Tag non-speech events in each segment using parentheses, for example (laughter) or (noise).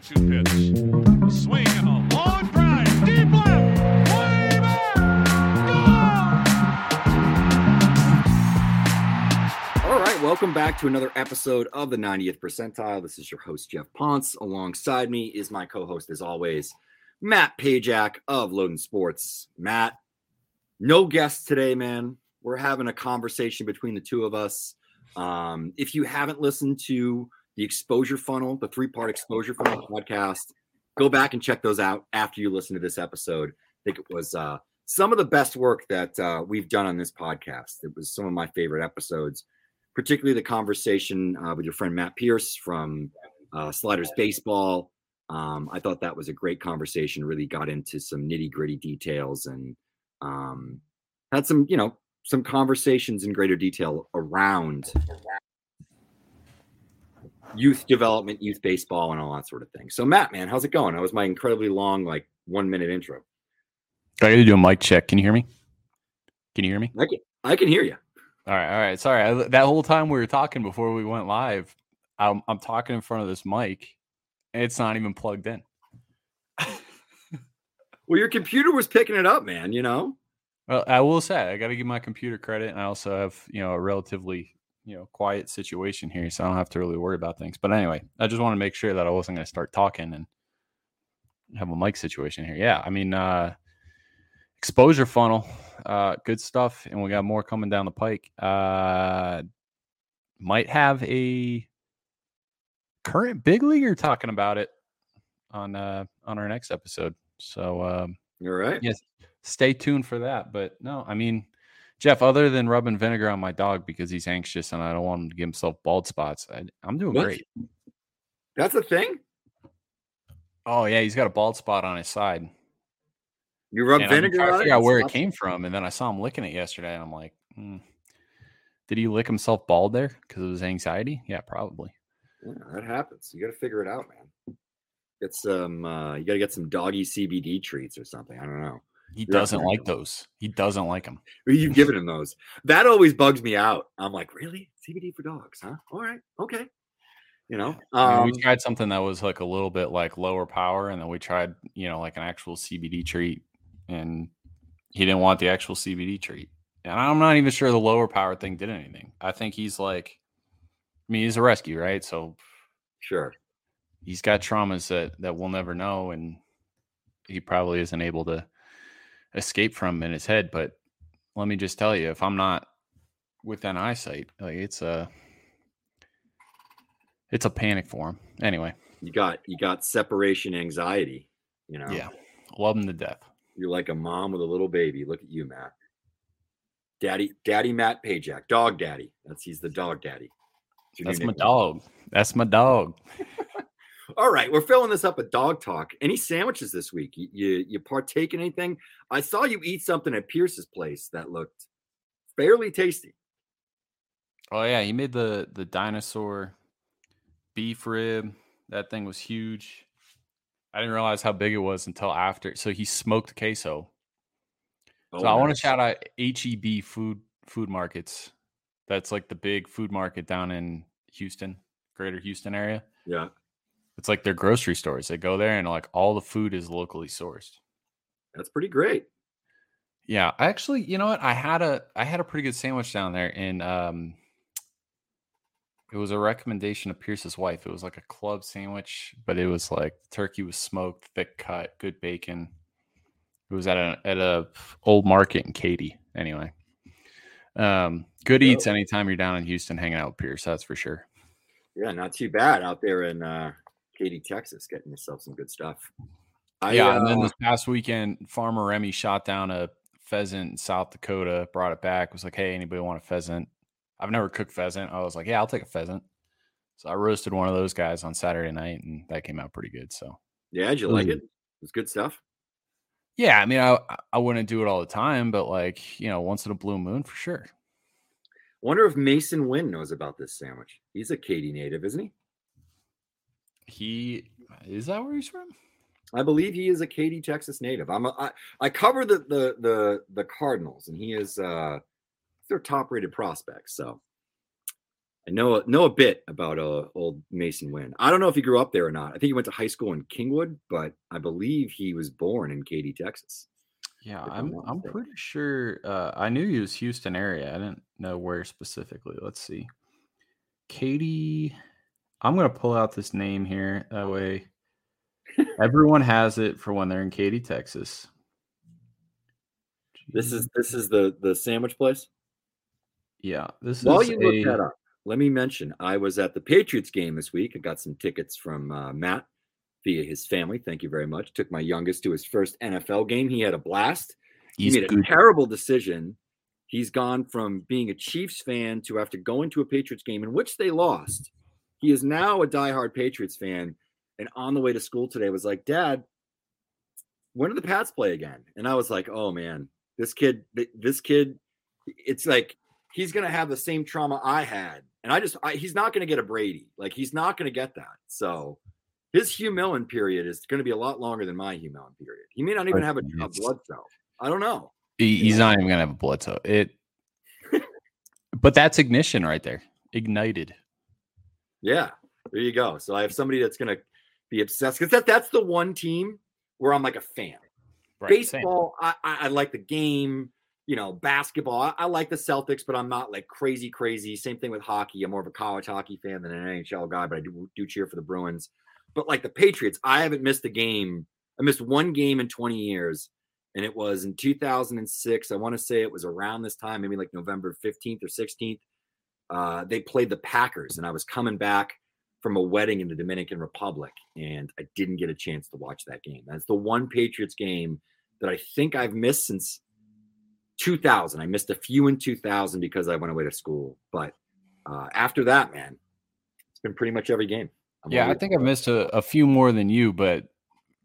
2 2 pitch. Swing and a long drive. Deep left. Way back. All right, welcome back to another episode of the 90th percentile. This is your host, Jeff Pontes. Alongside me is my co host, as always, Matt Pajak of Loden Sports. Matt, no guests today, man. We're having a conversation between the two of us. Um, if you haven't listened to the exposure funnel, the three part exposure funnel podcast, go back and check those out after you listen to this episode. I think it was uh, some of the best work that uh, we've done on this podcast. It was some of my favorite episodes particularly the conversation uh, with your friend Matt Pierce from uh, Sliders Baseball. Um, I thought that was a great conversation. Really got into some nitty gritty details and um, had some, you know, some conversations in greater detail around youth development, youth baseball, and all that sort of thing. So, Matt, man, how's it going? That was my incredibly long, like one minute intro. I got to do a mic check. Can you hear me? Can you hear me? I can, I can hear you. All right, all right. Sorry, I, that whole time we were talking before we went live, I'm, I'm talking in front of this mic, and it's not even plugged in. (laughs) Well, your computer was picking it up, man. You know. Well, I will say I got to give my computer credit, and I also have you know a relatively you know quiet situation here, so I don't have to really worry about things. But anyway, I just want to make sure that I wasn't going to start talking and have a mic situation here. Yeah, I mean, uh, exposure funnel, uh, good stuff, and we got more coming down the pike. Uh, might have a current big leaguer talking about it on uh on our next episode. So um All right. yes, stay tuned for that. But no, I mean, Jeff, other than rubbing vinegar on my dog because he's anxious and I don't want him to give himself bald spots, I, I'm doing What? great. That's a thing. Oh yeah, he's got a bald spot on his side. You rub And I'm vinegar trying figure out where it came from, and then I saw him licking it yesterday, and I'm like, hmm, did he lick himself bald there because of his anxiety? Yeah, probably. Yeah, that happens. You got to figure it out, man. Get some. Uh, you got to get some doggy CBD treats or something. I don't know. He You're doesn't like those. He doesn't like them. Who you giving him those? That always bugs me out. I'm like, really? CBD for dogs, huh? All right, okay. You know, I mean, um, we tried something that was like a little bit like lower power, and then we tried, you know, like an actual CBD treat, and he didn't want the actual CBD treat. And I'm not even sure the lower power thing did anything. I think he's like, I mean, he's a rescue, right? So sure. he's got traumas that that we'll never know, and he probably isn't able to escape from in his head. But let me just tell you, if I'm not within eyesight, like it's a it's a panic for him. Anyway, You got you got separation anxiety. You know, yeah, love him to death. You're like a mom with a little baby. Look at you, Matt. Daddy, Daddy Matt Pajak, dog daddy. That's he's the dog daddy. That's your new That's my dog. That's my dog. All right, we're filling this up with dog talk. Any sandwiches this week? You, you you partake in anything? I saw you eat something at Pierce's place that looked fairly tasty. Oh yeah, he made the the dinosaur beef rib. That thing was huge. I didn't realize how big it was until after. So he smoked queso. Oh, so I want to shout out HEB Food Food Markets. That's like the big food market down in Houston, Greater Houston area. Yeah, It's like their grocery stores. They go there and like all the food is locally sourced. that's pretty great. Yeah, I actually, you know what? I had a I had a pretty good sandwich down there and um It was a recommendation of Pierce's wife. It was like a club sandwich, but it was like turkey was smoked, thick cut, good bacon. It was at a at a old market in Katy. Anyway, um, good eats anytime you're down in Houston hanging out with Pierce. That's for sure. Yeah, not too bad out there in uh, Katy, Texas, getting yourself some good stuff. I, yeah, and then uh, this past weekend, Farmer Remy shot down a pheasant in South Dakota, brought it back, was like, "Hey, anybody want a pheasant?" I've never cooked pheasant. I was like, "Yeah, I'll take a pheasant." So I roasted one of those guys on Saturday night, and that came out pretty good. So yeah, did you like it? It was good stuff. yeah, I mean, I I wouldn't do it all the time, but like you know, once in a blue moon for sure. Wonder if Masyn Winn knows about this sandwich. He's a Katy native, isn't he? He is that where he's from? I believe he is a Katy, Texas native. I'm a, I, I cover the the the the Cardinals, and he is uh their top rated prospect. So I know know a bit about uh, old Masyn Winn. I don't know if he grew up there or not. I think he went to high school in Kingwood, but I believe he was born in Katy, Texas. Yeah, I'm I'm pretty sure. Uh, I knew he was Houston area. I didn't know where specifically. Let's see. Katy, I'm gonna pull out this name here. That way, (laughs) everyone has it for when they're in Katy, Texas. This is this is the the sandwich place. yeah. This While is you look a- that up, let me mention I was at the Patriots game this week. I got some tickets from uh, Matt via his family. Thank you very much. Took my youngest to his first NFL game. He had a blast. He's he made good. a terrible decision. He's gone from being a Chiefs fan to after going to a Patriots game in which they lost. He is now a diehard Patriots fan. And on the way to school today, was like, Dad, when do the Pats play again? And I was like, Oh man, this kid, this kid, it's like he's gonna have the same trauma I had. And I just I, he's not gonna get a Brady. Like he's not gonna get that. So his Hugh Millen period is going to be a lot longer than my Hugh Millen period. He may not even have a, a Bledsoe. I don't know. He- he's not even gonna have a Bledsoe. It, (laughs) but that's ignition right there. Ignited. Yeah, there you go. So I have somebody that's going to be obsessed because that, that's the one team where I'm like a fan. Baseball, I, I, I like the game. You know, basketball, I, I like the Celtics, but I'm not like crazy, crazy. Same thing with hockey. I'm more of a college hockey fan than an NHL guy, but I do, do cheer for the Bruins. But like the Patriots, I haven't missed a game. I missed one game in 20 years, and it was in 2006. I want to say it was around this time, maybe like November 15th or 16th. Uh, they played the Packers, and I was coming back from a wedding in the Dominican Republic, and I didn't get a chance to watch that game. That's the one Patriots game that I think I've missed since 2000. I missed a few in 2000 because I went away to school, but uh, after that, man, it's been pretty much every game. I'm Yeah, I think I've missed a, a few more than you, but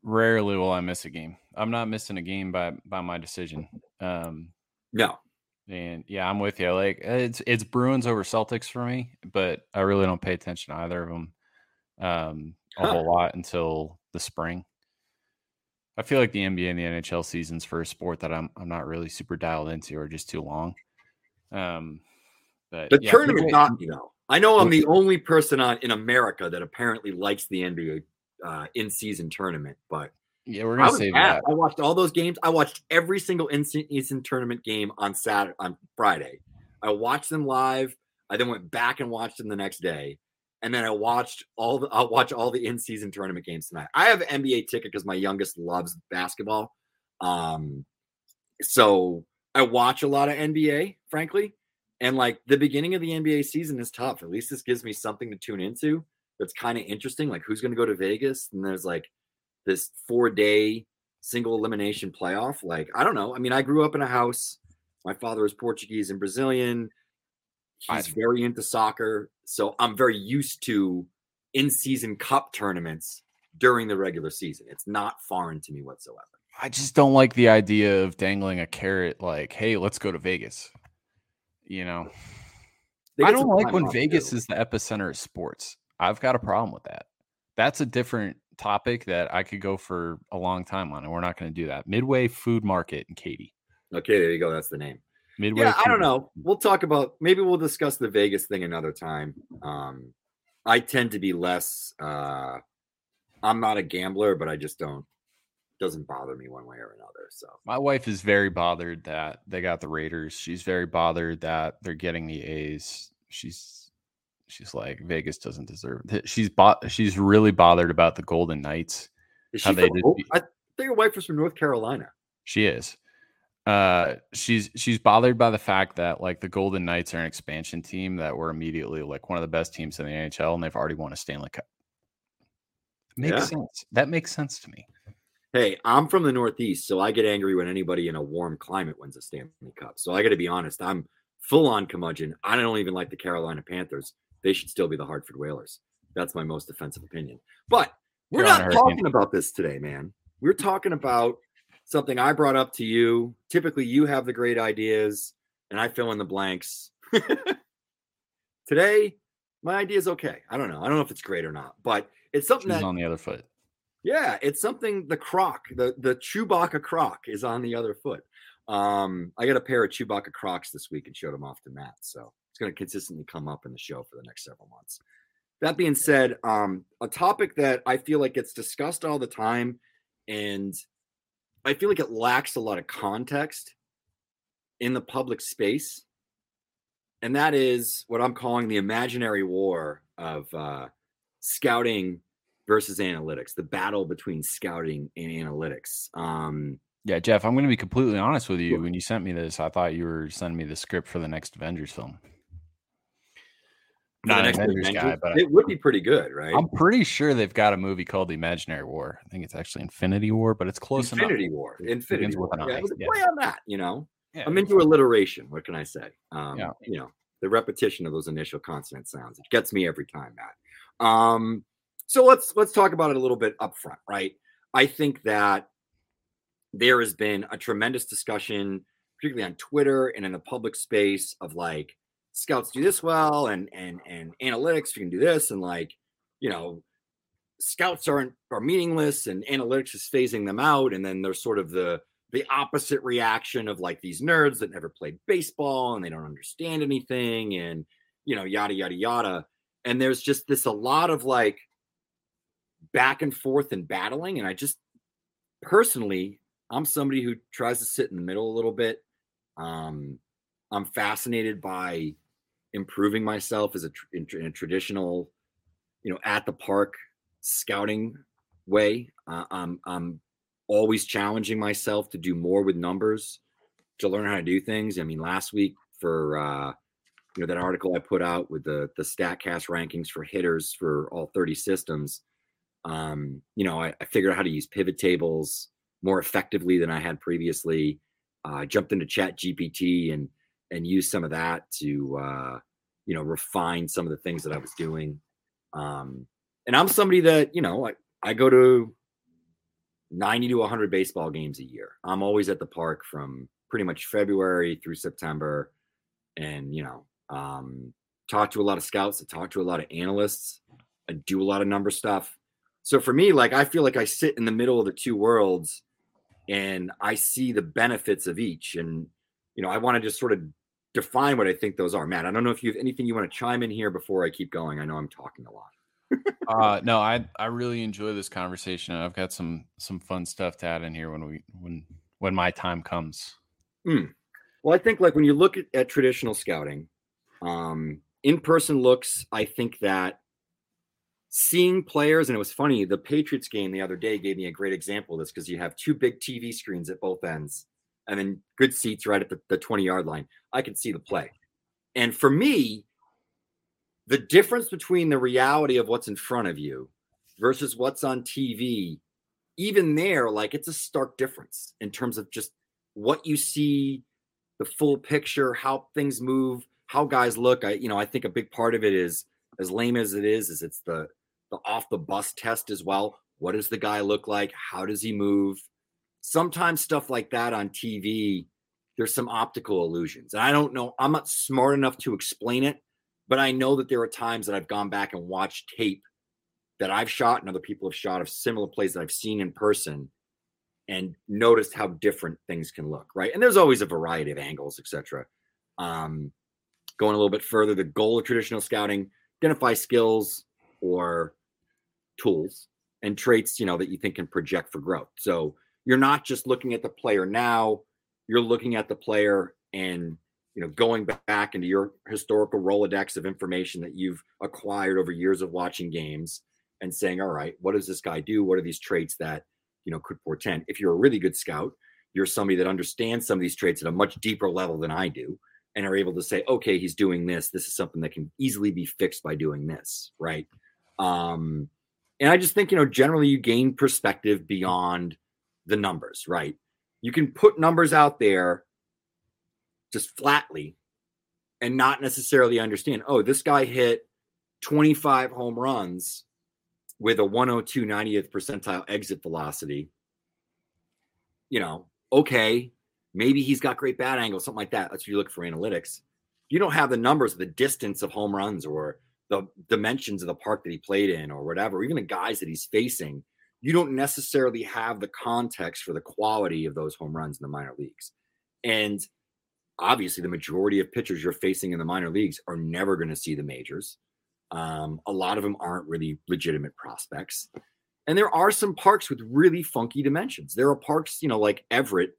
rarely will I miss a game. I'm not missing a game by by my decision. Um, no. And yeah, I'm with you. Like it's it's Bruins over Celtics for me, but I really don't pay attention to either of them um, a Huh. whole lot until the spring. I feel like the NBA and the NHL seasons for a sport that I'm I'm not really super dialed into or just too long. Um, but The yeah, tournament midway- got me though. I know I'm the only person on in America that apparently likes the NBA uh, in-season tournament, but Yeah, we're gonna save mad. that. I watched all those games. I watched every single in-season tournament game on Saturday on Friday. I watched them live. I then went back and watched them the next day, and then I watched all the. I'll watch all the in-season tournament games tonight. I have an NBA ticket because my youngest loves basketball, um, so I watch a lot of NBA, frankly. And like the beginning of the NBA season is tough. At least this gives me something to tune into that's kind of interesting. Like who's going to go to Vegas? And there's like this four day single elimination playoff. Like, I don't know. I mean, I grew up in a house. My father is Portuguese and Brazilian. He's I- very into soccer. So I'm very used to in season cup tournaments during the regular season. It's not foreign to me whatsoever. I just don't like the idea of dangling a carrot like, hey, let's go to Vegas. You know, I don't like when Vegas too. is the epicenter of sports. I've got a problem with that. That's a different topic that I could go for a long time on, and we're not going to do that. Midway Food Market in Katy. Okay, there you go. That's the name. Midway. yeah, I don't know. We'll talk about maybe we'll discuss the Vegas thing another time. Um, I tend to be less. Uh, I'm not a gambler, but I just don't. Doesn't bother me one way or another. So My wife is very bothered that they got the Raiders. She's very bothered that they're getting the A's. She's She's like Vegas doesn't deserve it. She's bought. She's really bothered about the Golden Knights. Is How she they from, did oh, I think your wife was from North Carolina. She is. Uh, she's she's bothered by the fact that like the Golden Knights are an expansion team that were immediately like one of the best teams in the NHL, and they've already won a Stanley Cup. Makes Yeah. sense. That makes sense to me. Hey, I'm from the Northeast, so I get angry when anybody in a warm climate wins a Stanley Cup. So I got to be honest, I'm full on curmudgeon. I don't even like the Carolina Panthers. They should still be the Hartford Whalers. That's my most offensive opinion. But we're not talking about this today, man. We're talking about something I brought up to you. Typically, you have the great ideas, and I fill in the blanks. (laughs) today, my idea is okay. I don't know. I don't know if it's great or not, but it's something She's that on the other foot. yeah, it's something the croc, the the Chewbacca croc is on the other foot. Um, I got a pair of Chewbacca crocs this week and showed them off to Matt. So it's going to consistently come up in the show for the next several months. That being said, um, a topic that I feel like gets discussed all the time, and I feel like it lacks a lot of context in the public space, and that is what I'm calling the imaginary war of uh, scouting versus analytics, the battle between scouting and analytics. Um, Yeah, Jeff, I'm going to be completely honest with you. When you sent me this, I thought you were sending me the script for the next Avengers film. Not an next Avengers guy, but it would be pretty good, right? I'm pretty sure they've got a movie called The Imaginary War. I think it's actually Infinity War, but it's close enough. Infinity enough. War, Infinity War. Yeah, I, it was a yeah. play on that, you know. Yeah, I'm into alliteration. What can I say? Um, Yeah. You know, the repetition of those initial consonant sounds. It gets me every time, Matt. Um, so let's let's talk about it a little bit up front, right? I think that there has been a tremendous discussion, particularly on Twitter and in the public space, of like scouts do this well and and and analytics you can do this and like you know scouts aren't are meaningless and analytics is phasing them out and then there's sort of the the opposite reaction of like these nerds that never played baseball and they don't understand anything and you know yada yada yada. And there's just this a lot of like back and forth and battling and i just personally i'm somebody who tries to sit in the middle a little bit. Um i'm fascinated by improving myself as a in, in a traditional you know at the park scouting way. Uh, i'm i'm always challenging myself to do more with numbers to learn how to do things. I mean last week for uh you know that article i put out with the the statcast rankings for hitters for all 30 systems um you know i, I figured out how to use pivot tables more effectively than i had previously. Uh, i jumped into chat gpt and and use some of that to uh you know refine some of the things that i was doing. Um and i'm somebody that you know i, I go to 90 to 100 baseball games a year. I'm always at the park from pretty much february through september and you know um talk to a lot of scouts i talk to a lot of analysts i do a lot of number stuff. So for me like i feel like i sit in the middle of the two worlds and i see the benefits of each and you know i want to just sort of define what i think those are. Matt i don't know if you have anything you want to chime in here before i keep going. I know i'm talking a lot. (laughs) Uh no i i really enjoy this conversation i've got some some fun stuff to add in here when we when when my time comes. Well, I think like when you look at, at traditional scouting, um, in-person looks, I think that seeing players, and it was funny, the Patriots game the other day gave me a great example of this because you have two big TV screens at both ends and then good seats right at the, the 20 yard line. I could see the play. And for me, the difference between the reality of what's in front of you versus what's on TV, even there, like it's a stark difference in terms of just what you see, the full picture, how things move, how guys look. I, you know, I think a big part of it is as lame as it is, is it's the the off the bus test as well. What does the guy look like? How does he move? Sometimes stuff like that on TV, there's some optical illusions. And I don't know, I'm not smart enough to explain it, but I know that there are times that I've gone back and watched tape that I've shot and other people have shot of similar plays that I've seen in person and noticed how different things can look, right? And there's always a variety of angles, etc. Um, going a little bit further, the goal of traditional scouting: identify skills or tools and traits, you know, that you think can project for growth. So you're not just looking at the player now; you're looking at the player and you know, going back into your historical Rolodex of information that you've acquired over years of watching games and saying, all right, what does this guy do? What are these traits that, you know, could portend? If you're a really good scout, you're somebody that understands some of these traits at a much deeper level than I do and are able to say, okay, he's doing this. This is something that can easily be fixed by doing this. Right. Um, and I just think, you know, generally you gain perspective beyond the numbers, right? You can put numbers out there just flatly and not necessarily understand, oh, this guy hit 25 home runs with a 102 90th percentile exit velocity. You know, okay, maybe he's got great bat angle, something like that. That's what you look for analytics. You don't have the numbers, the distance of home runs or the dimensions of the park that he played in or whatever, or even the guys that he's facing. You don't necessarily have the context for the quality of those home runs in the minor leagues. And obviously the majority of pitchers you're facing in the minor leagues are never going to see the majors. Um, a lot of them aren't really legitimate prospects. And there are some parks with really funky dimensions. There are parks, you know, like Everett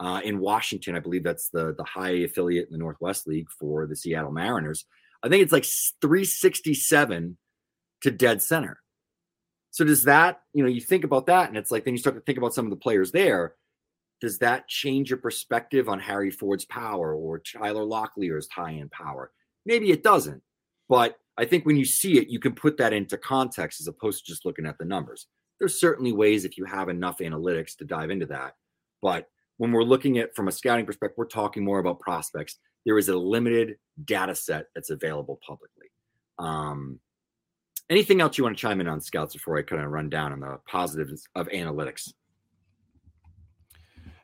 uh, in Washington. I believe that's the the high affiliate in the Northwest League for the Seattle Mariners. I think it's like 367 to dead center. So does that, you know, you think about that, and it's like then you start to think about some of the players there does that change your perspective on Harry Ford's power or Tyler Locklear's end power? Maybe it doesn't, but I think when you see it, you can put that into context as opposed to just looking at the numbers. There's certainly ways if you have enough analytics to dive into that, but when we're looking at from a scouting perspective, we're talking more about prospects. There is a limited data set that's available publicly. Um, anything else you want to chime in on scouts before I kind of run down on the positives of analytics?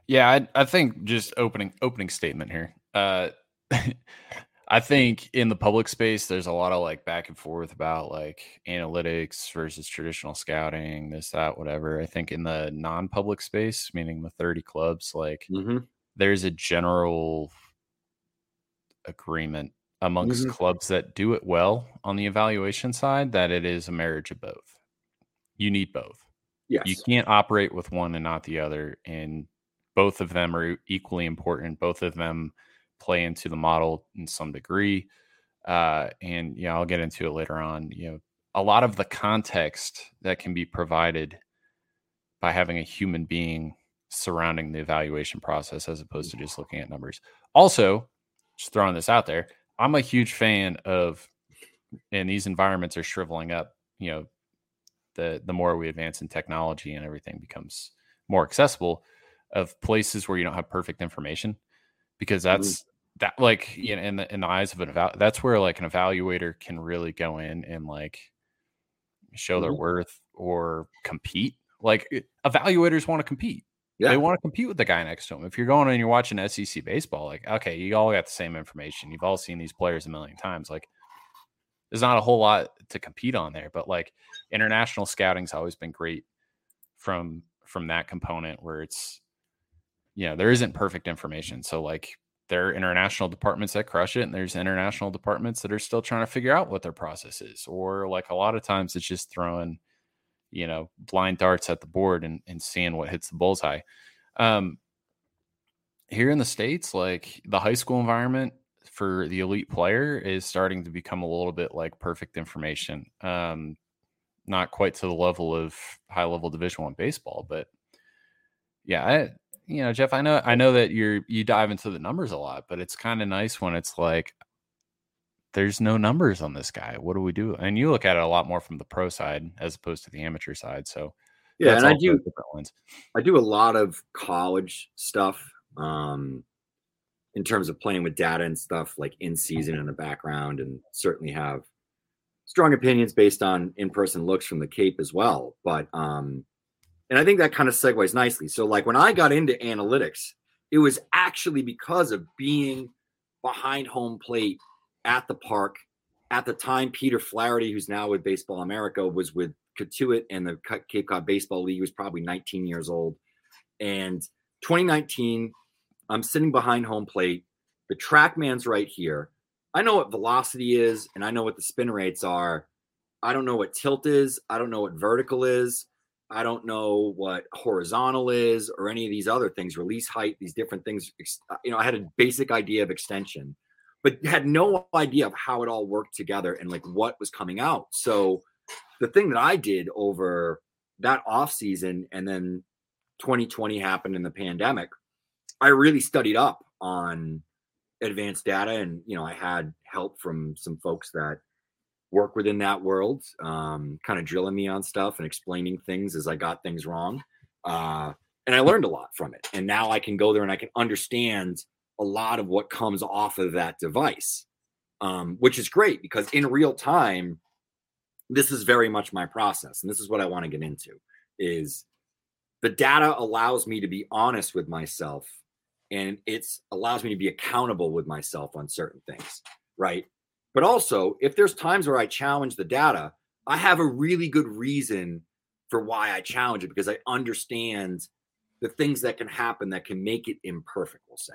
Yeah, I, I think just opening opening statement here. Uh, (laughs) I think in the public space, there's a lot of like back and forth about like analytics versus traditional scouting, this, that, whatever. I think in the non public space, meaning the 30 clubs, like Mm-hmm. there's a general agreement amongst Mhm. clubs that do it well on the evaluation side that it is a marriage of both. You need both. Yes. You can't operate with one and not the other. And both of them are equally important. Both of them play into the model in some degree. Uh, and yeah, I'll get into it later on. You know, a lot of the context that can be provided by having a human being surrounding the evaluation process as opposed to just looking at numbers. Also, just throwing this out there, I'm a huge fan of, and these environments are shriveling up. You know, the the more we advance in technology and everything becomes more accessible, of places where you don't have perfect information, because that's that like you know in the in the eyes of an eval- that's where like an evaluator can really go in and like show their Mhm. worth or compete. Like evaluators want to compete. Yeah. They want to compete with the guy next to him. If you're going and you're watching SEC baseball, like, okay, you all got the same information. You've all seen these players a million times. Like, there's not a whole lot to compete on there. But like, international scouting's always been great from from that component where it's, you know, there isn't perfect information. So like, there are international departments that crush it, and there's international departments that are still trying to figure out what their process is. Or like a lot of times, it's just throwing you know blind darts at the board and, and seeing what hits the bullseye. Um here in the states like the high school environment for the elite player is starting to become a little bit like perfect information um not quite to the level of high level division one baseball but yeah i you know jeff i know i know that you're you dive into the numbers a lot but it's kind of nice when it's like there's no numbers on this guy. What do we do? And you look at it a lot more from the pro side as opposed to the amateur side. So Yeah, and I do. I do a lot of college stuff um, in terms of playing with data and stuff like in season in the background, and certainly have strong opinions based on in person looks from the Cape as well. But um, and I think that kind of segues nicely. So like when I got into analytics, it was actually because of being behind home plate at the park. At the time, Peter Flaherty, who's now with Baseball America, was with Cotuit and the Ca- Cape Cod Baseball League. He was probably 19 years old. And 2019, I'm sitting behind home plate. The TrackMan's right here. I know what velocity is, and I know what the spin rates are. I don't know what tilt is. I don't know what vertical is. I don't know what horizontal is or any of these other things, release height, these different things. You know, I had a basic idea of extension, but had no idea of how it all worked together and like what was coming out. So the thing that I did over that off season and then 2020 happened in the pandemic, I really studied up on advanced data and you know, I had help from some folks that work within that world, um, kind of drilling me on stuff and explaining things as I got things wrong. Uh, and I learned a lot from it. And now I can go there and I can understand a lot of what comes off of that device, um, which is great because in real time, this is very much my process. And this is what I want to get into is the data allows me to be honest with myself and it's allows me to be accountable with myself on certain things, right? But also, if there's times where I challenge the data, I have a really good reason for why I challenge it because I understand the things that can happen that can make it imperfect, we'll say,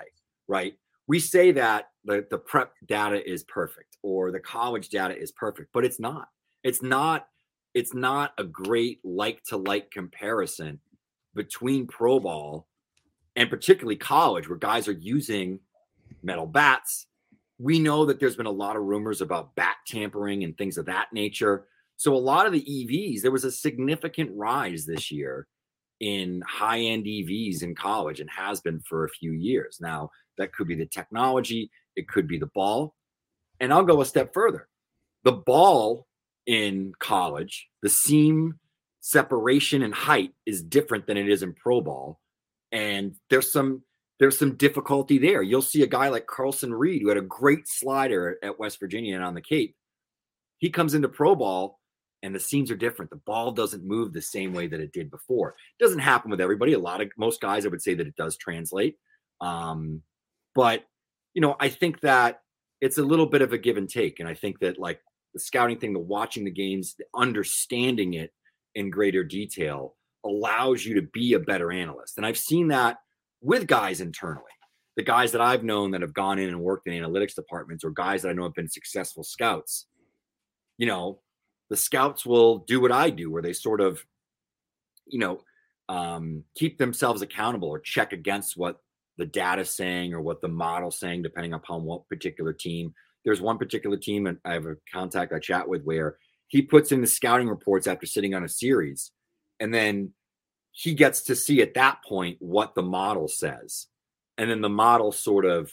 right? We say that the, the prep data is perfect or the college data is perfect, but it's not. It's not, it's not a great like to like comparison between pro ball and particularly college, where guys are using metal bats. We know that there's been a lot of rumors about bat tampering and things of that nature. So, a lot of the EVs, there was a significant rise this year in high end EVs in college and has been for a few years. Now, that could be the technology, it could be the ball. And I'll go a step further. The ball in college, the seam separation and height is different than it is in pro ball and there's some there's some difficulty there. You'll see a guy like Carlson Reed who had a great slider at West Virginia and on the Cape. He comes into pro ball and the seams are different. The ball doesn't move the same way that it did before. It doesn't happen with everybody. A lot of most guys, I would say that it does translate. Um, but you know, I think that it's a little bit of a give and take. And I think that like the scouting thing, the watching the games, the understanding it in greater detail allows you to be a better analyst. And I've seen that with guys internally. The guys that I've known that have gone in and worked in analytics departments or guys that I know have been successful scouts. You know, the scouts will do what I do where they sort of you know, um, keep themselves accountable or check against what the data's saying or what the model's saying, depending upon what particular team. There's one particular team, and I have a contact I chat with where he puts in the scouting reports after sitting on a series and then he gets to see at that point what the model says and then the model sort of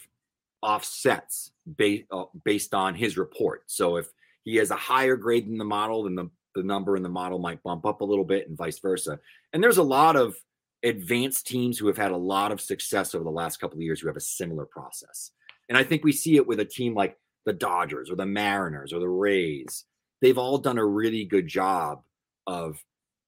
offsets based, uh, based on his report so if he has a higher grade than the model then the, the number in the model might bump up a little bit and vice versa. And there's a lot of advanced teams who have had a lot of success over the last couple of years who have a similar process. And i think we see it with a team like the dodgers or the mariners or the rays. They've all done a really good job of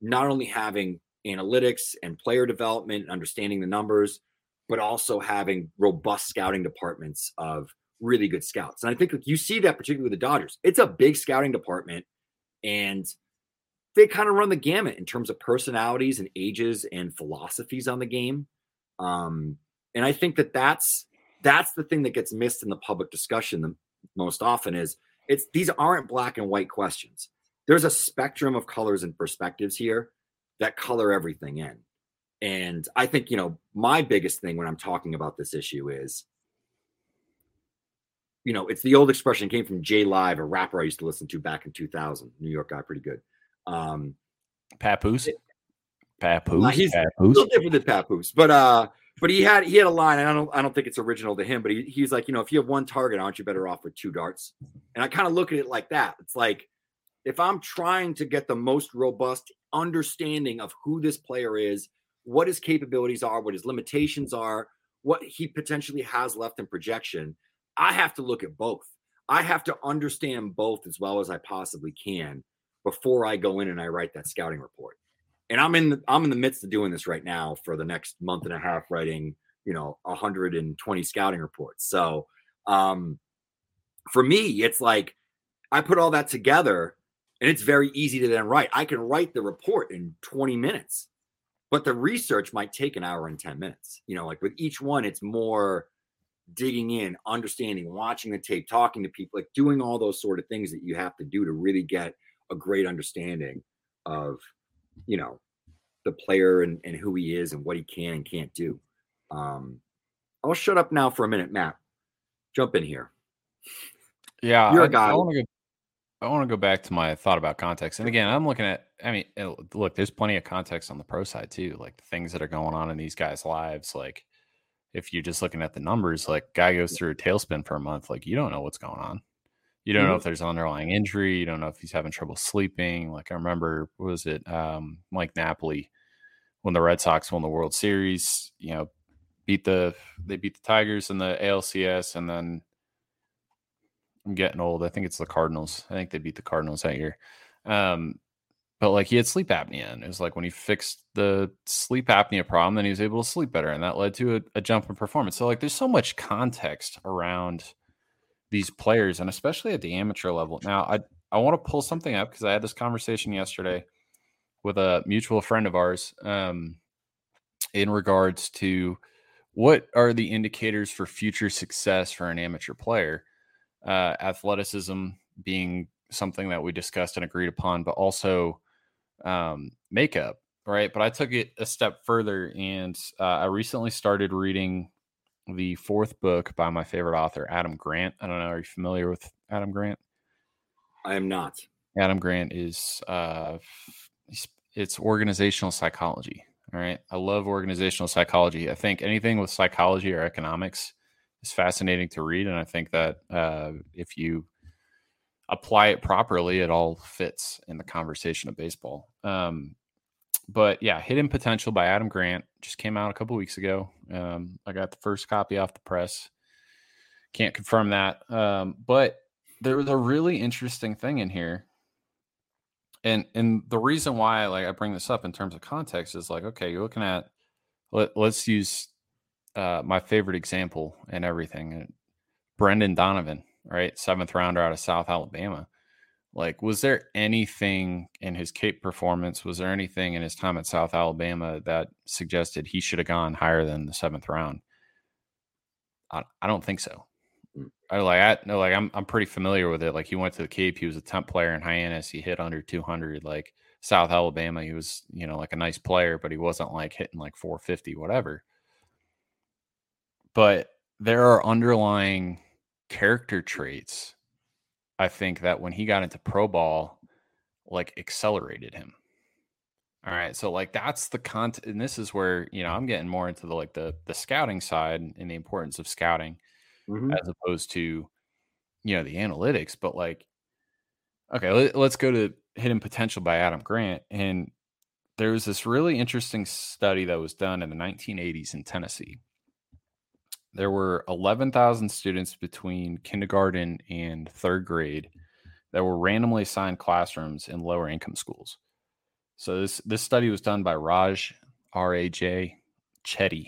not only having analytics and player development and understanding the numbers, but also having robust scouting departments of really good scouts. And I think you see that particularly with the Dodgers. It's a big scouting department and they kind of run the gamut in terms of personalities and ages and philosophies on the game. Um, and I think that that's that's the thing that gets missed in the public discussion the most often is it's these aren't black and white questions there's a spectrum of colors and perspectives here that color everything in. And I think, you know, my biggest thing when I'm talking about this issue is, you know, it's the old expression came from J Live, a rapper I used to listen to back in 2000, New York guy, pretty good. Um, Papoose. It- Papoose. Uh, he's a little different than Papoose, but uh, but he had he had a line, and I don't I don't think it's original to him, but he, he's like, you know, if you have one target, aren't you better off with two darts? And I kind of look at it like that. It's like if I'm trying to get the most robust understanding of who this player is, what his capabilities are, what his limitations are, what he potentially has left in projection, I have to look at both. I have to understand both as well as I possibly can before I go in and I write that scouting report. And I'm in the, I'm in the midst of doing this right now for the next month and a half, writing you know 120 scouting reports. So um, for me, it's like I put all that together and it's very easy to then write. I can write the report in 20 minutes, but the research might take an hour and 10 minutes. You know, like with each one, it's more digging in, understanding, watching the tape, talking to people, like doing all those sort of things that you have to do to really get a great understanding of, you know, the player and, and who he is and what he can and can't do. Um, I'll shut up now for a minute, Matt. Jump in here. Yeah, You're a I, guy- I want to go. I want to go back to my thought about context. And again, I'm looking at. I mean, look, there's plenty of context on the pro side too, like the things that are going on in these guys' lives. Like, if you're just looking at the numbers, like guy goes through a tailspin for a month, like you don't know what's going on. You don't know Mhm. if there's an underlying injury. You don't know if he's having trouble sleeping. Like I remember, what was it um, Mike Napoli when the Red Sox won the World Series? You know, beat the they beat the Tigers in the ALCS, and then I'm getting old. I think it's the Cardinals. I think they beat the Cardinals that year. Um, but like he had sleep apnea, and it was like when he fixed the sleep apnea problem, then he was able to sleep better, and that led to a, a jump in performance. So like, there's so much context around these players, and especially at the amateur level. Now, I I want to pull something up because I had this conversation yesterday with a mutual friend of ours um, in regards to what are the indicators for future success for an amateur player uh, athleticism being something that we discussed and agreed upon, but also um, makeup, right? But I took it a step further, and uh, I recently started reading the fourth book by my favorite author, Adam Grant. I don't know, are you familiar with Adam Grant? I am not. Adam Grant is uh, it's organizational psychology. All right, I love organizational psychology. I think anything with psychology or economics is fascinating to read, and I think that uh, if you apply it properly, it all fits in the conversation of baseball. Um, but yeah, Hidden Potential by Adam Grant just came out a couple weeks ago. Um, I got the first copy off the press. Can't confirm that, um, but there was a really interesting thing in here and and the reason why like I bring this up in terms of context is like okay, you're looking at let, let's use uh, my favorite example and everything, uh, Brendan Donovan, right, seventh rounder out of South Alabama. Like, was there anything in his Cape performance? Was there anything in his time at South Alabama that suggested he should have gone higher than the seventh round? I, I don't think so. Mm. I like I no like I'm I'm pretty familiar with it. Like he went to the Cape, he was a temp player in Hyannis, he hit under 200. Like South Alabama, he was you know like a nice player, but he wasn't like hitting like 450, whatever. But there are underlying character traits. I think that when he got into pro ball, like accelerated him. All right, so like that's the content, and this is where you know I'm getting more into the like the the scouting side and the importance of scouting Mhm. as opposed to you know the analytics but like okay let, us go to hidden potential by adam grant and there was this really interesting study that was done in the 1980s in tennessee there were 11000 students between kindergarten and third grade that were randomly assigned classrooms in lower income schools so this this study was done by raj r-a-j chetty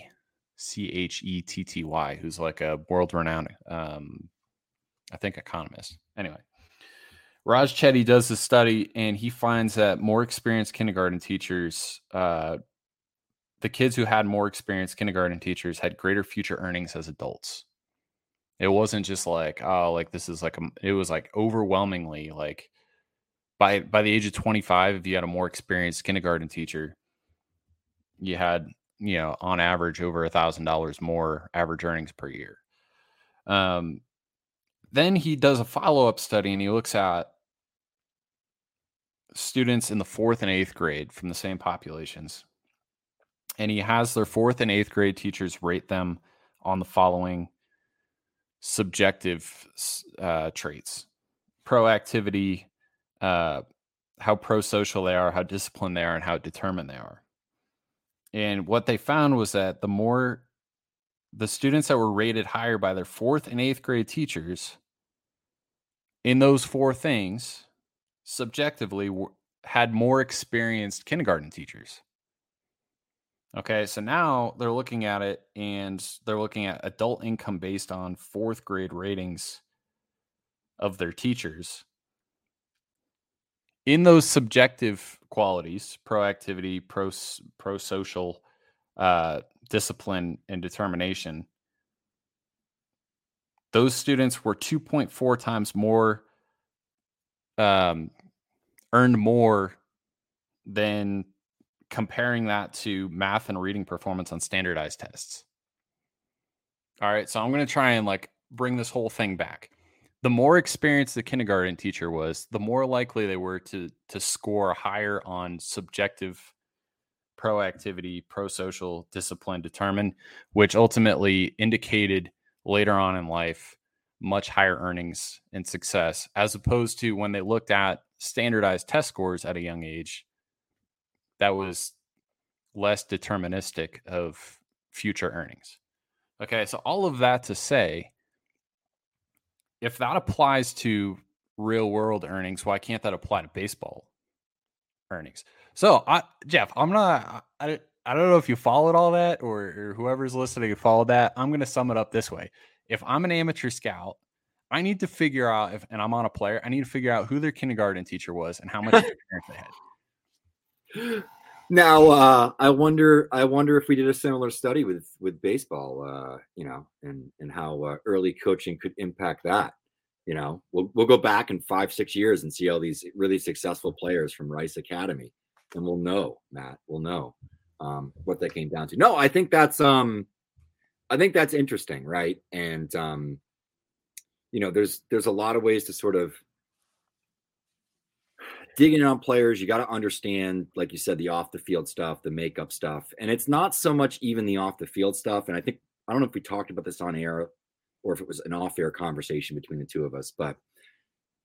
C H E T T Y, who's like a world renowned, um, I think, economist. Anyway, Raj Chetty does this study and he finds that more experienced kindergarten teachers, uh, the kids who had more experienced kindergarten teachers had greater future earnings as adults. It wasn't just like, oh, like this is like, a, it was like overwhelmingly like by by the age of 25, if you had a more experienced kindergarten teacher, you had you know, on average over a thousand dollars more average earnings per year. Um, then he does a follow up study and he looks at students in the fourth and eighth grade from the same populations. And he has their fourth and eighth grade teachers rate them on the following subjective uh, traits proactivity, uh, how pro social they are, how disciplined they are, and how determined they are. And what they found was that the more the students that were rated higher by their fourth and eighth grade teachers in those four things subjectively had more experienced kindergarten teachers. Okay, so now they're looking at it and they're looking at adult income based on fourth grade ratings of their teachers. In those subjective qualities, proactivity, pro pro social, uh, discipline, and determination, those students were 2.4 times more um, earned more than comparing that to math and reading performance on standardized tests. All right, so I'm going to try and like bring this whole thing back. The more experienced the kindergarten teacher was, the more likely they were to to score higher on subjective proactivity, pro-social discipline determined, which ultimately indicated later on in life much higher earnings and success as opposed to when they looked at standardized test scores at a young age that was less deterministic of future earnings. Okay, so all of that to say, if that applies to real world earnings, why can't that apply to baseball earnings? So, I, Jeff, I'm not, I, I don't know if you followed all that or, or whoever's listening followed that. I'm going to sum it up this way. If I'm an amateur scout, I need to figure out if, and I'm on a player, I need to figure out who their kindergarten teacher was and how much experience they had. Now, uh, I wonder. I wonder if we did a similar study with with baseball. Uh, you know, and and how uh, early coaching could impact that. You know, we'll we'll go back in five six years and see all these really successful players from Rice Academy, and we'll know, Matt. We'll know um, what that came down to. No, I think that's um, I think that's interesting, right? And um, you know, there's there's a lot of ways to sort of digging on players, you got to understand, like you said, the off the field stuff, the makeup stuff. And it's not so much even the off the field stuff. And I think, I don't know if we talked about this on air or if it was an off air conversation between the two of us, but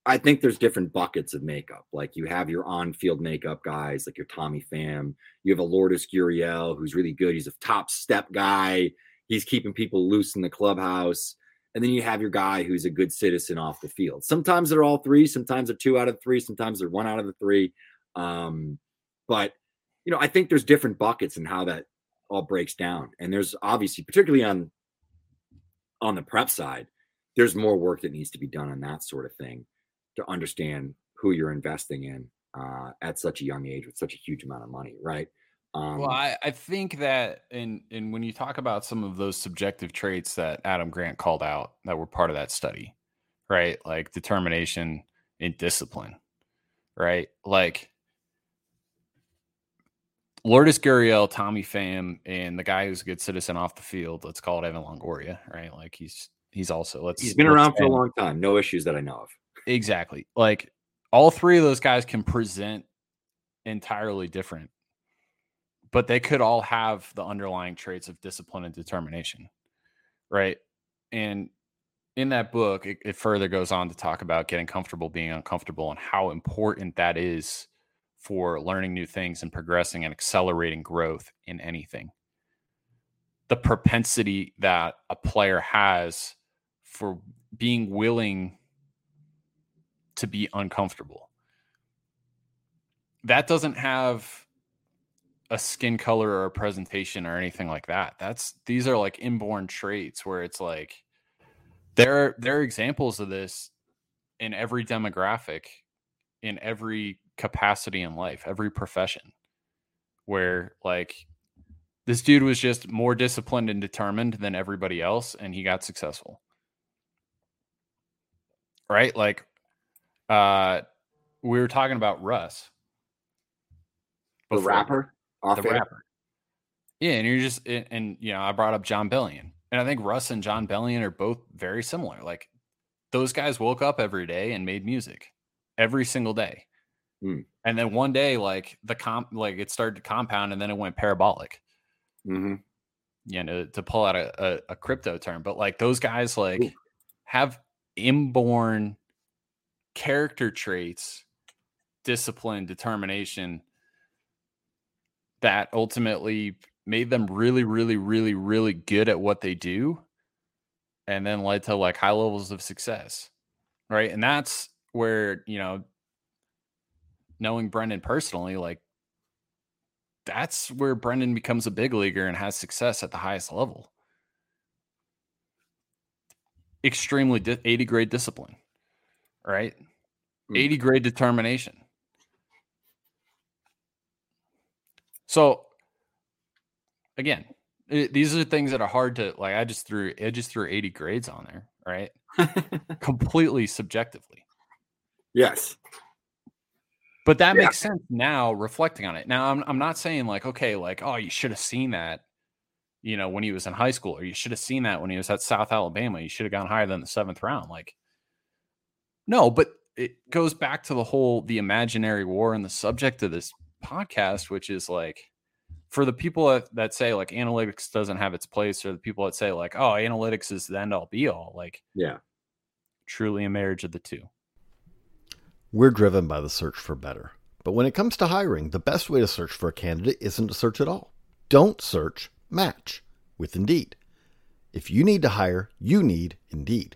I think there's different buckets of makeup. Like you have your on field makeup guys, like your Tommy Pham. You have a Lourdes Gurriel, who's really good. He's a top step guy. He's keeping people loose in the clubhouse. And then you have your guy who's a good citizen off the field. Sometimes they're all three, sometimes they're two out of three, sometimes they're one out of the three. Um, but you know, I think there's different buckets and how that all breaks down. And there's obviously, particularly on on the prep side, there's more work that needs to be done on that sort of thing to understand who you're investing in uh, at such a young age with such a huge amount of money, right? Um, well, I, I think that in in when you talk about some of those subjective traits that Adam Grant called out that were part of that study, right? Like determination and discipline, right? Like Lourdes Gurriel, Tommy Pham, and the guy who's a good citizen off the field, let's call it Evan Longoria, right? Like he's he's also let's he's been around for a long time, no issues that I know of. Exactly. Like all three of those guys can present entirely different but they could all have the underlying traits of discipline and determination right? And in that book it, it, further goes on to talk about getting comfortable being uncomfortable and how important that is for learning new things and progressing and accelerating growth in anything. The propensity that a player has for being willing to be uncomfortable. That doesn't have a skin color or a presentation or anything like that. That's these are like inborn traits where it's like there are there are examples of this in every demographic, in every capacity in life, every profession, where like this dude was just more disciplined and determined than everybody else, and he got successful. Right? Like uh we were talking about Russ. The rapper? Off the air. rapper. Yeah, and you're just and, and, you know I brought up Jon Bellion, and I think Russ and Jon Bellion are both very similar. Like those guys woke up every day and made music every single day, hmm. and then one day like the comp like it started to compound, and then it went parabolic. Mm-hmm. You know, to pull out a, a, a crypto term, but like those guys like Ooh. have inborn character traits, discipline, determination that ultimately made them really, really, really, really good at what they do and then led to like high levels of success. Right. And that's where, you know, knowing Brendan personally, like that's where Brendan becomes a big leaguer and has success at the highest level. Extremely di- 80 grade discipline, right? Mm. 80 grade determination. So again, it, these are things that are hard to like. I just threw I just threw 80 grades on there, right? (laughs) Completely subjectively. Yes. But that Yeah. makes sense now reflecting on it. Now I'm I'm not saying like, okay, like, oh, you should have seen that, you know, when he was in high school, or you should have seen that when he was at South Alabama. You should have gone higher than the seventh round. Like, no, but it goes back to the whole the imaginary war and the subject of this podcast, which is like for the people that, that say like analytics doesn't have its place, or the people that say like, oh, analytics is the end all be all, like Yeah. truly a marriage of the two. We're driven by the search for better. But when it comes to hiring, the best way to search for a candidate isn't to search at all. Don't search, match with Indeed. If you need to hire, you need Indeed.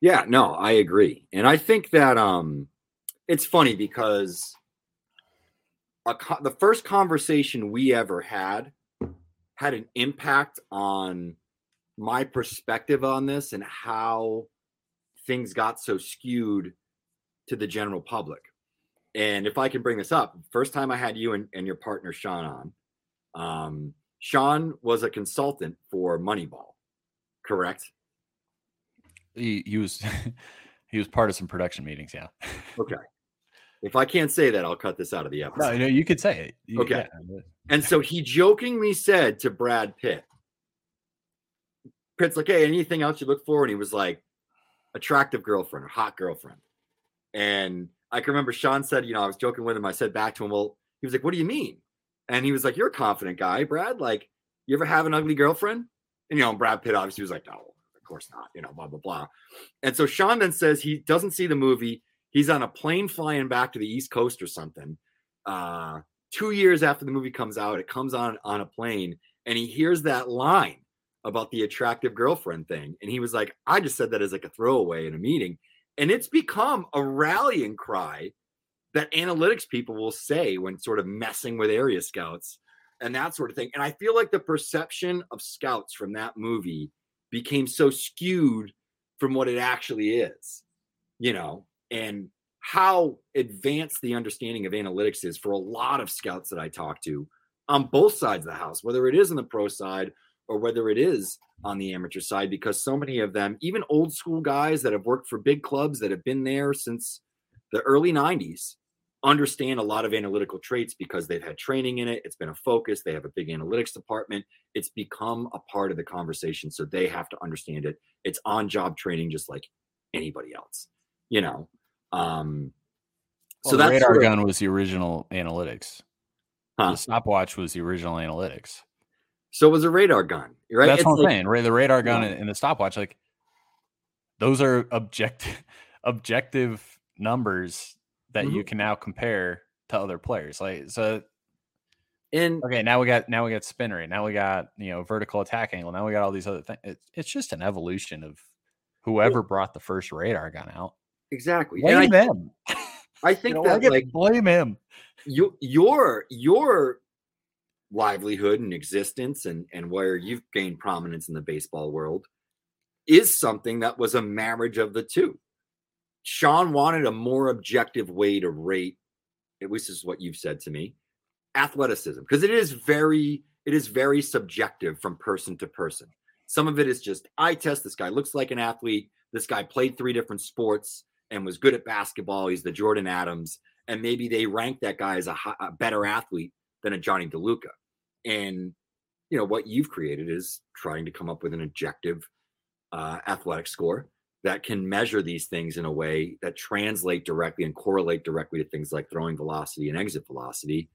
Yeah, no, I agree. And I think that um it's funny because co- the first conversation we ever had had an impact on my perspective on this and how things got so skewed to the general public. And if I can bring this up, first time I had you and, and your partner Sean on, um, Sean was a consultant for Moneyball, correct? He, he was (laughs) he was part of some production meetings. Yeah. (laughs) Okay. If I can't say that, I'll cut this out of the episode. No, no, you could say it. You- Okay. yeah. And so he jokingly said to Brad Pitt, Pitt's like, hey, anything else you look for? And he was like, attractive girlfriend or hot girlfriend. And I can remember Sean said, you know, I was joking with him. I said back to him, well, he was like, what do you mean? And he was like, you're a confident guy, Brad. Like, you ever have an ugly girlfriend? And, you know, Brad Pitt obviously was like, no, course not, you know, blah, blah, blah. And so Sean then says he doesn't see the movie. He's on a plane flying back to the East Coast or something. Uh, two years after the movie comes out, it comes on on a plane, and he hears that line about the attractive girlfriend thing, and he was like, "I just said that as like a throwaway in a meeting," and it's become a rallying cry that analytics people will say when sort of messing with area scouts and that sort of thing. And I feel like the perception of scouts from that movie became so skewed from what it actually is, you know, and how advanced the understanding of analytics is for a lot of scouts that I talk to on both sides of the house, whether it is on the pro side or whether it is on the amateur side, because so many of them, even old school guys that have worked for big clubs that have been there since the early 90s, understand a lot of analytical traits because they've had training in it. It's been a focus. They have a big analytics department. It's become a part of the conversation. So they have to understand it. It's on job training, just like anybody else, you know? Um, Well, so the that's radar sort of- gun was the original analytics. Huh. The stopwatch was the original analytics. So it was a radar gun, right? That's It's what I'm like- saying. Right, the radar gun Yeah. and the stopwatch, like those are objective (laughs) objective numbers that you Mhm. can now compare to other players. Like so, And okay, now we got now we got spin rate. Now we got you know vertical attack angle. Now we got all these other things. It's it's just an evolution of whoever brought the first radar gun out. exactly. Blame I, him. I (laughs) You think know, that like blame him. you, your your livelihood and existence and and where you've gained prominence in the baseball world is something that was a marriage of the two. Sean wanted a more objective way to rate, at least this is what you've said to me, athleticism because it is very it is very subjective from person to person. Some of it is just eye test. This guy looks like an athlete. This guy played three different sports and was good at basketball. He's the Jordan Adams, and maybe they rank that guy as a, a better athlete than a Jonny DeLuca. And you know what you've created is trying to come up with an objective uh, athletic score that can measure these things in a way that translate directly and correlate directly to things like throwing velocity and exit velocity.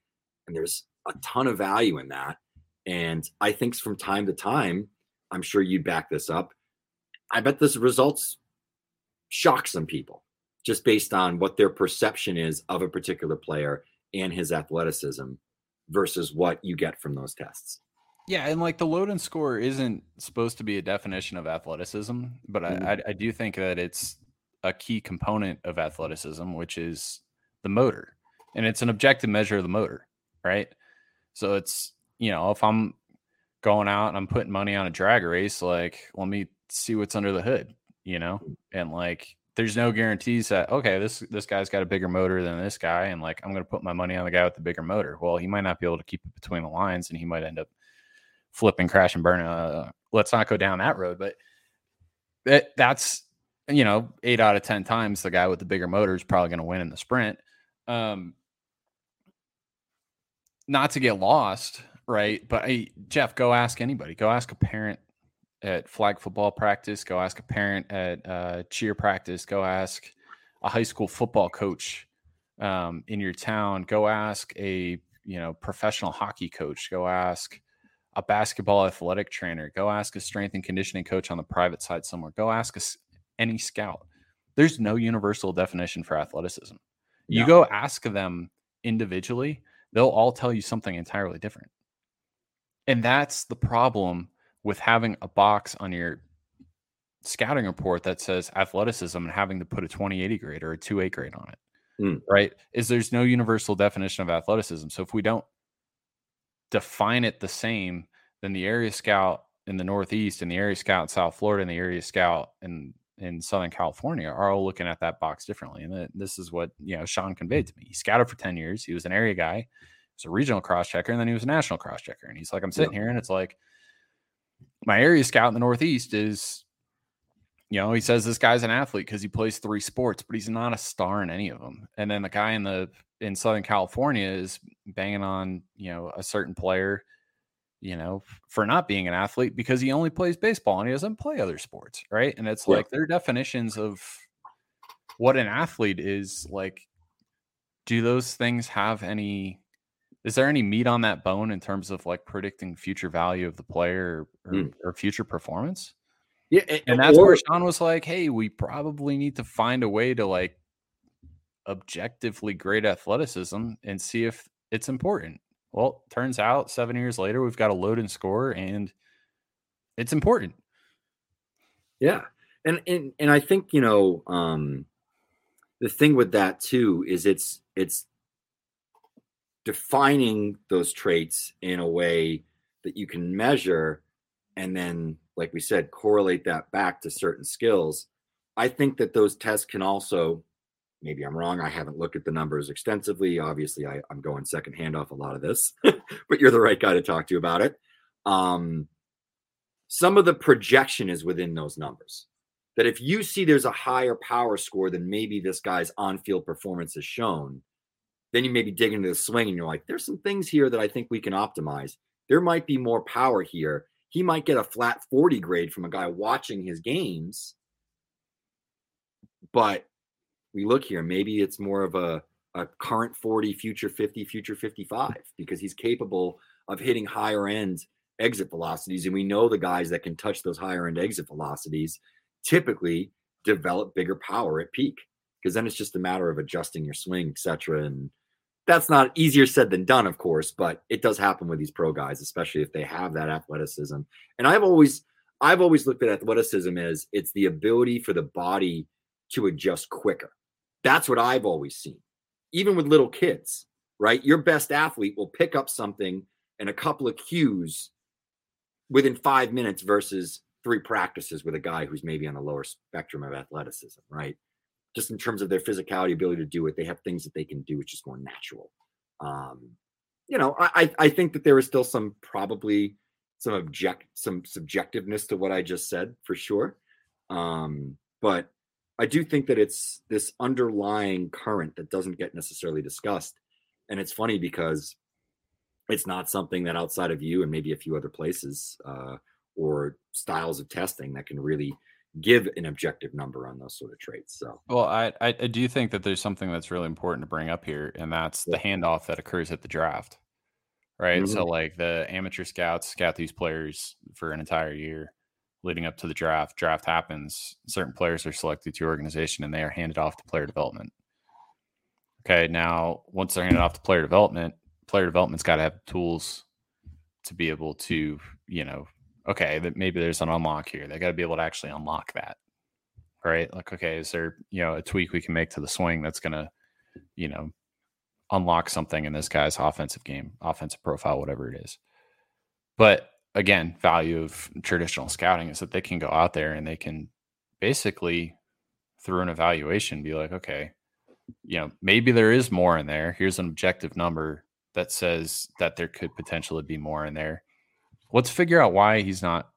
And there's a ton of value in that. And I think from time to time, I'm sure you'd back this up. I bet this results shock some people just based on what their perception is of a particular player and his athleticism versus what you get from those tests. Yeah, and like the load and score isn't supposed to be a definition of athleticism, but Mhm. I, I, I do think that it's a key component of athleticism, which is the motor, and it's an objective measure of the motor, right? So it's you know if I'm going out and I'm putting money on a drag race, like let me see what's under the hood, you know, and like there's no guarantees that okay this this guy's got a bigger motor than this guy, and like I'm going to put my money on the guy with the bigger motor. Well, he might not be able to keep it between the lines, and he might end up flipping, crash, and burn. Uh, let's not go down that road. But that, that's you know eight out of ten times the guy with the bigger motor is probably going to win in the sprint. Um, not to get lost, right? But hey, Jeff, go ask anybody. Go ask a parent at flag football practice. Go ask a parent at uh, cheer practice. Go ask a high school football coach um, in your town. Go ask a you know professional hockey coach. Go ask a basketball athletic trainer. Go ask a strength and conditioning coach on the private side somewhere. Go ask us any scout. There's no universal definition for athleticism. You No. go ask them individually, they'll all tell you something entirely different. And that's the problem with having a box on your scouting report that says athleticism and having to put a 2080 grade or a 2A grade on it. Mm. Right? Is there's no universal definition of athleticism. So if we don't define it the same, then the area scout in the Northeast and the area scout in South Florida and the area scout in in Southern California are all looking at that box differently. And this is what you know Sean conveyed to me. He scouted for 10 years. He was an area guy, he was a regional cross checker, and then he was a national cross checker. And he's like, I'm sitting here and it's like my area scout in the Northeast is, you know, he says this guy's an athlete because he plays three sports, but he's not a star in any of them. And then the guy in the in Southern California is banging on, you know, a certain player, you know, for not being an athlete because he only plays baseball and he doesn't play other sports, right? And it's Yeah. like their definitions of what an athlete is like do those things have any is there any meat on that bone in terms of like predicting future value of the player or, Mm. or future performance Yeah, and that's or- where sean was like hey we probably need to find a way to like objectively grade athleticism and see if it's important well turns out seven years later we've got a load and score and it's important Yeah. And and and I think, you know, um the thing with that too is it's it's defining those traits in a way that you can measure and then like we said correlate that back to certain skills. I think that those tests can also maybe I'm wrong. I haven't looked at the numbers extensively. Obviously, I, I'm going secondhand off a lot of this, (laughs) but you're the right guy to talk to about it. Um, some of the projection is within those numbers. That if you see there's a higher power score than maybe this guy's on field performance has shown, then you maybe dig into the swing and you're like, there's some things here that I think we can optimize. There might be more power here. He might get a flat 40 grade from a guy watching his games. But we look here, maybe it's more of a, a current 40, future 50, future 55, because he's capable of hitting higher end exit velocities. And we know the guys that can touch those higher end exit velocities typically develop bigger power at peak because then it's just a matter of adjusting your swing, etc. And that's not easier said than done, of course, but it does happen with these pro guys, especially if they have that athleticism. And I've always, I've always looked at athleticism as it's the ability for the body to adjust quicker. That's what I've always seen. Even with little kids, right? Your best athlete will pick up something and a couple of cues within five minutes versus three practices with a guy who's maybe on the lower spectrum of athleticism, right? Just in terms of their physicality, ability to do it, they have things that they can do. which is more natural. Um, you know, I I think that there is still some probably some object some subjectiveness to what I just said for sure. Um, but I do think that it's this underlying current that doesn't get necessarily discussed. And it's funny because it's not something that outside of you and maybe a few other places uh, or styles of testing that can really give an objective number on those sort of traits. So, well, I, I do think that there's something that's really important to bring up here, and that's the handoff that occurs at the draft, right? Mm-hmm. So, like the amateur scouts scout these players for an entire year leading up to the draft. Draft happens, certain players are selected to your organization, and they are handed off to player development. Okay, now once they're handed off to player development, player development's got to have tools to be able to, you know, okay, that maybe there's an unlock here. They got to be able to actually unlock that, right? Like, okay, is there you know a tweak we can make to the swing that's going to, you know, unlock something in this guy's offensive game, offensive profile, whatever it is. But again, value of traditional scouting is that they can go out there and they can basically through an evaluation be like, okay, you know, maybe there is more in there. Here's an objective number that says that there could potentially be more in there. Let's figure out why he's not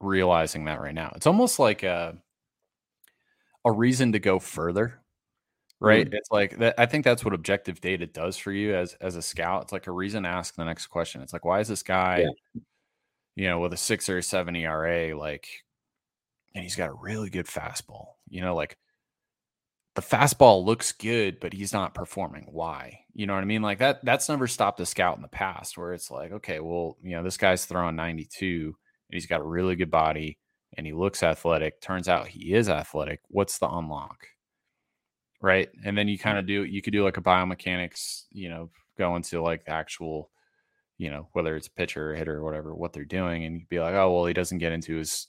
realizing that right now. It's almost like a a reason to go further, right? Mm. It's like that. I think that's what objective data does for you as as a scout. It's like a reason to ask the next question. It's like, why is this guy, yeah. You know, with a six or a seven ERA, like, and he's got a really good fastball, you know, like the fastball looks good, but he's not performing. Why? You know what I mean? Like that, that's never stopped a scout in the past where it's like, okay, well, you know, this guy's throwing 92 and he's got a really good body and he looks athletic. Turns out he is athletic. What's the unlock? Right. And then you kind of do, you could do like a biomechanics, you know, go into like the actual, you know, whether it's pitcher or hitter or whatever, what they're doing. And you'd be like, oh, well, he doesn't get into his,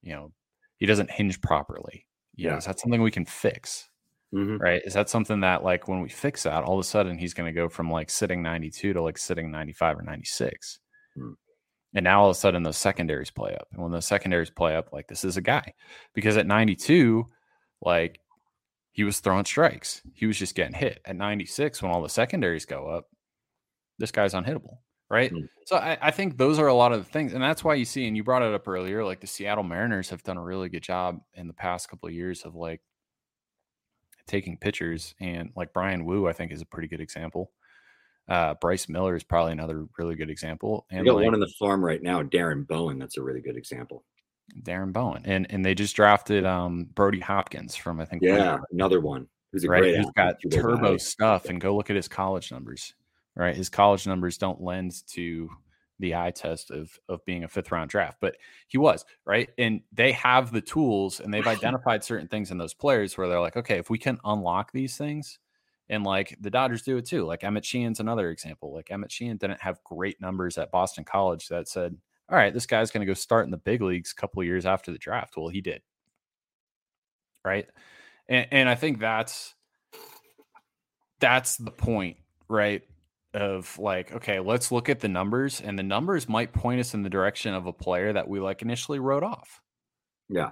you know, he doesn't hinge properly. You yeah. Know, is that something we can fix? Mm-hmm. Right. Is that something that, like, when we fix that, all of a sudden he's going to go from like sitting 92 to like sitting 95 or 96? Mm-hmm. And now all of a sudden those secondaries play up. And when those secondaries play up, like, this is a guy. Because at 92, like, he was throwing strikes. He was just getting hit. At 96, when all the secondaries go up, this guy's unhittable. Right. Mm-hmm. So I, I think those are a lot of the things. And that's why you see, and you brought it up earlier, like the Seattle Mariners have done a really good job in the past couple of years of like taking pitchers, and like Bryan Woo, I think is a pretty good example. Uh, Bryce Miller is probably another really good example. And got like, one in the farm right now, Darren Bowen. That's a really good example. Darren Bowen, and and they just drafted um, Brody Hopkins from I think yeah another one who's a right. great. He's got turbo stuff, and go look at his college numbers. Right, his college numbers don't lend to the eye test of of being a fifth round draft, but he was right, and they have the tools, and they've (laughs) identified certain things in those players where they're like, okay, if we can unlock these things, and like the Dodgers do it too. Like Emmett Sheehan's another example. Like Emmett Sheehan didn't have great numbers at Boston College that said, all right, this guy's going to go start in the big leagues a couple years after the draft. Well, he did, right, and, and I think that's that's the point, right? Of like, okay, let's look at the numbers, and the numbers might point us in the direction of a player that we like initially wrote off. Yeah.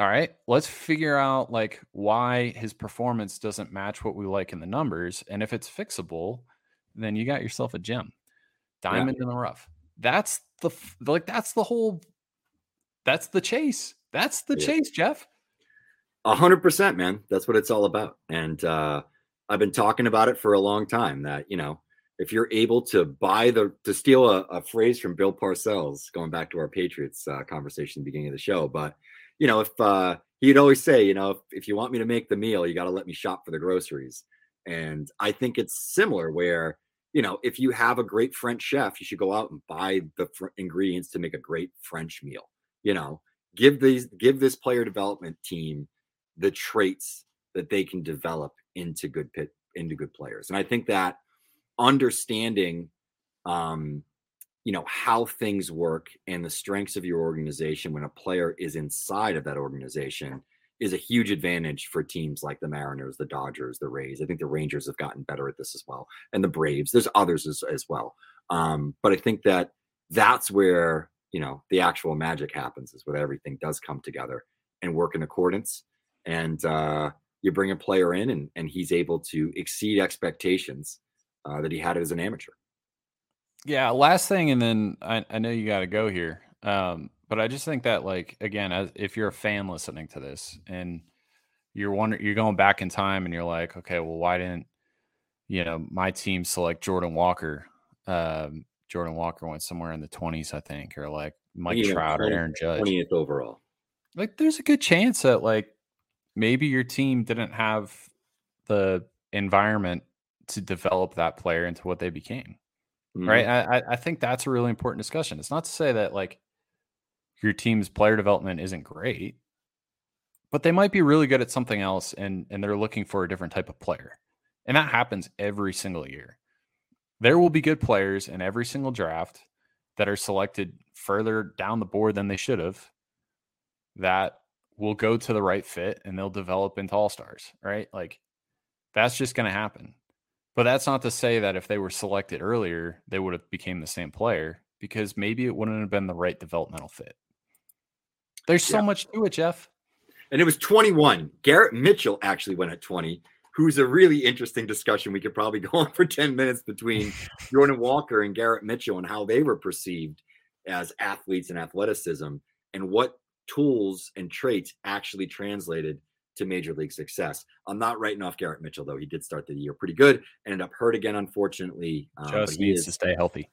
All right. Let's figure out like why his performance doesn't match what we like in the numbers. And if it's fixable, then you got yourself a gem. Diamond yeah. in the rough. That's the like that's the whole that's the chase. That's the yeah. chase, Jeff. A hundred percent, man. That's what it's all about. And uh I've been talking about it for a long time that, you know, if you're able to buy the to steal a, a phrase from Bill Parcells, going back to our Patriots uh, conversation at the beginning of the show, but you know, if uh, he'd always say, you know, if, if you want me to make the meal, you got to let me shop for the groceries. And I think it's similar where, you know, if you have a great French chef, you should go out and buy the fr- ingredients to make a great French meal. You know, give these give this player development team the traits that they can develop into good pit into good players. And I think that understanding um you know how things work and the strengths of your organization when a player is inside of that organization is a huge advantage for teams like the Mariners, the Dodgers, the Rays. I think the Rangers have gotten better at this as well, and the Braves. There's others as, as well. Um, but I think that that's where you know the actual magic happens is where everything does come together and work in accordance. And uh, you bring a player in, and and he's able to exceed expectations uh, that he had it as an amateur. Yeah, last thing, and then I, I know you got to go here. Um, but I just think that, like, again, as if you're a fan listening to this and you're wondering, you're going back in time and you're like, okay, well, why didn't you know my team select Jordan Walker? Um, Jordan Walker went somewhere in the 20s, I think, or like Mike know, Trout or Aaron Judge. 20th overall. Like, there's a good chance that like maybe your team didn't have the environment to develop that player into what they became Mhm. right? I, I- I think that's a really important discussion. It's not to say that like your team's player development isn't great, but they might be really good at something else, and and they're looking for a different type of player, and that happens every single year. There will be good players in every single draft that are selected further down the board than they should have. That will go to the right fit, and they'll develop into all stars, right? Like that's just going to happen. But that's not to say that if they were selected earlier, they would have became the same player because maybe it wouldn't have been the right developmental fit. There's so Yeah. much to it, Jeff. And it was 21. Garrett Mitchell actually went at 20, who's a really interesting discussion. We could probably (laughs) go on for 10 minutes between Jordan Walker and Garrett Mitchell and how they were perceived as athletes and athleticism and what tools and traits actually translated to major league success. I'm not writing off Garrett Mitchell, though. He did start the year pretty good, ended up hurt again, unfortunately. um, Just he needs is- to stay healthy.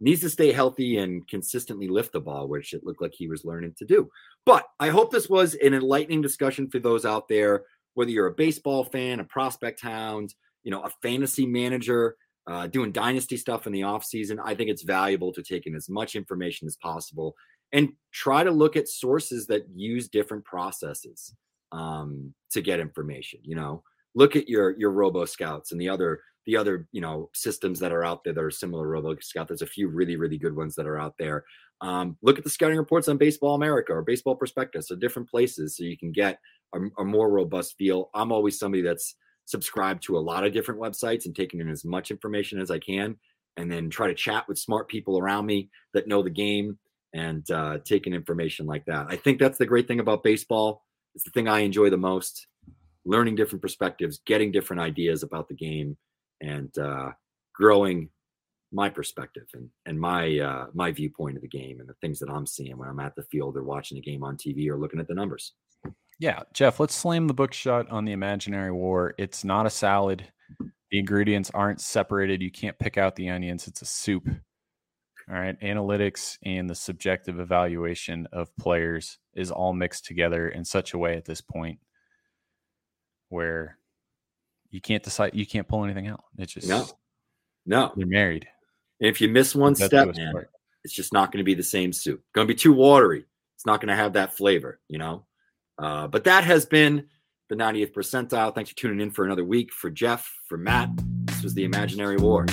needs to stay healthy and consistently lift the ball, which it looked like he was learning to do. But I hope this was an enlightening discussion for those out there, whether you're a baseball fan, a prospect hound, you know, a fantasy manager, uh, doing dynasty stuff in the off season. I think it's valuable to take in as much information as possible and try to look at sources that use different processes um, to get information. You know, look at your your Robo Scouts and the other the other you know systems that are out there that are similar to Robo Scout. There's a few really really good ones that are out there. Um, look at the scouting reports on Baseball America or Baseball Prospectus, so different places, so you can get a, a more robust feel. I'm always somebody that's subscribed to a lot of different websites and taking in as much information as I can, and then try to chat with smart people around me that know the game and uh, taking information like that. I think that's the great thing about baseball. It's the thing I enjoy the most. Learning different perspectives, getting different ideas about the game, and uh, growing my perspective and and my uh, my viewpoint of the game and the things that I'm seeing when I'm at the field or watching the game on TV or looking at the numbers. Yeah, Jeff, let's slam the book shut on the imaginary war. It's not a salad. The ingredients aren't separated. You can't pick out the onions. It's a soup. All right. Analytics and the subjective evaluation of players is all mixed together in such a way at this point where you can't decide, you can't pull anything out. It's just, No. No, you're married. and if you miss one That's step, man, part. it's just not going to be the same soup. Going to be too watery. It's not going to have that flavor, you know. Uh, but that has been the 90th percentile. Thanks for tuning in for another week. For Jeff, for Matt, this was the Imaginary War.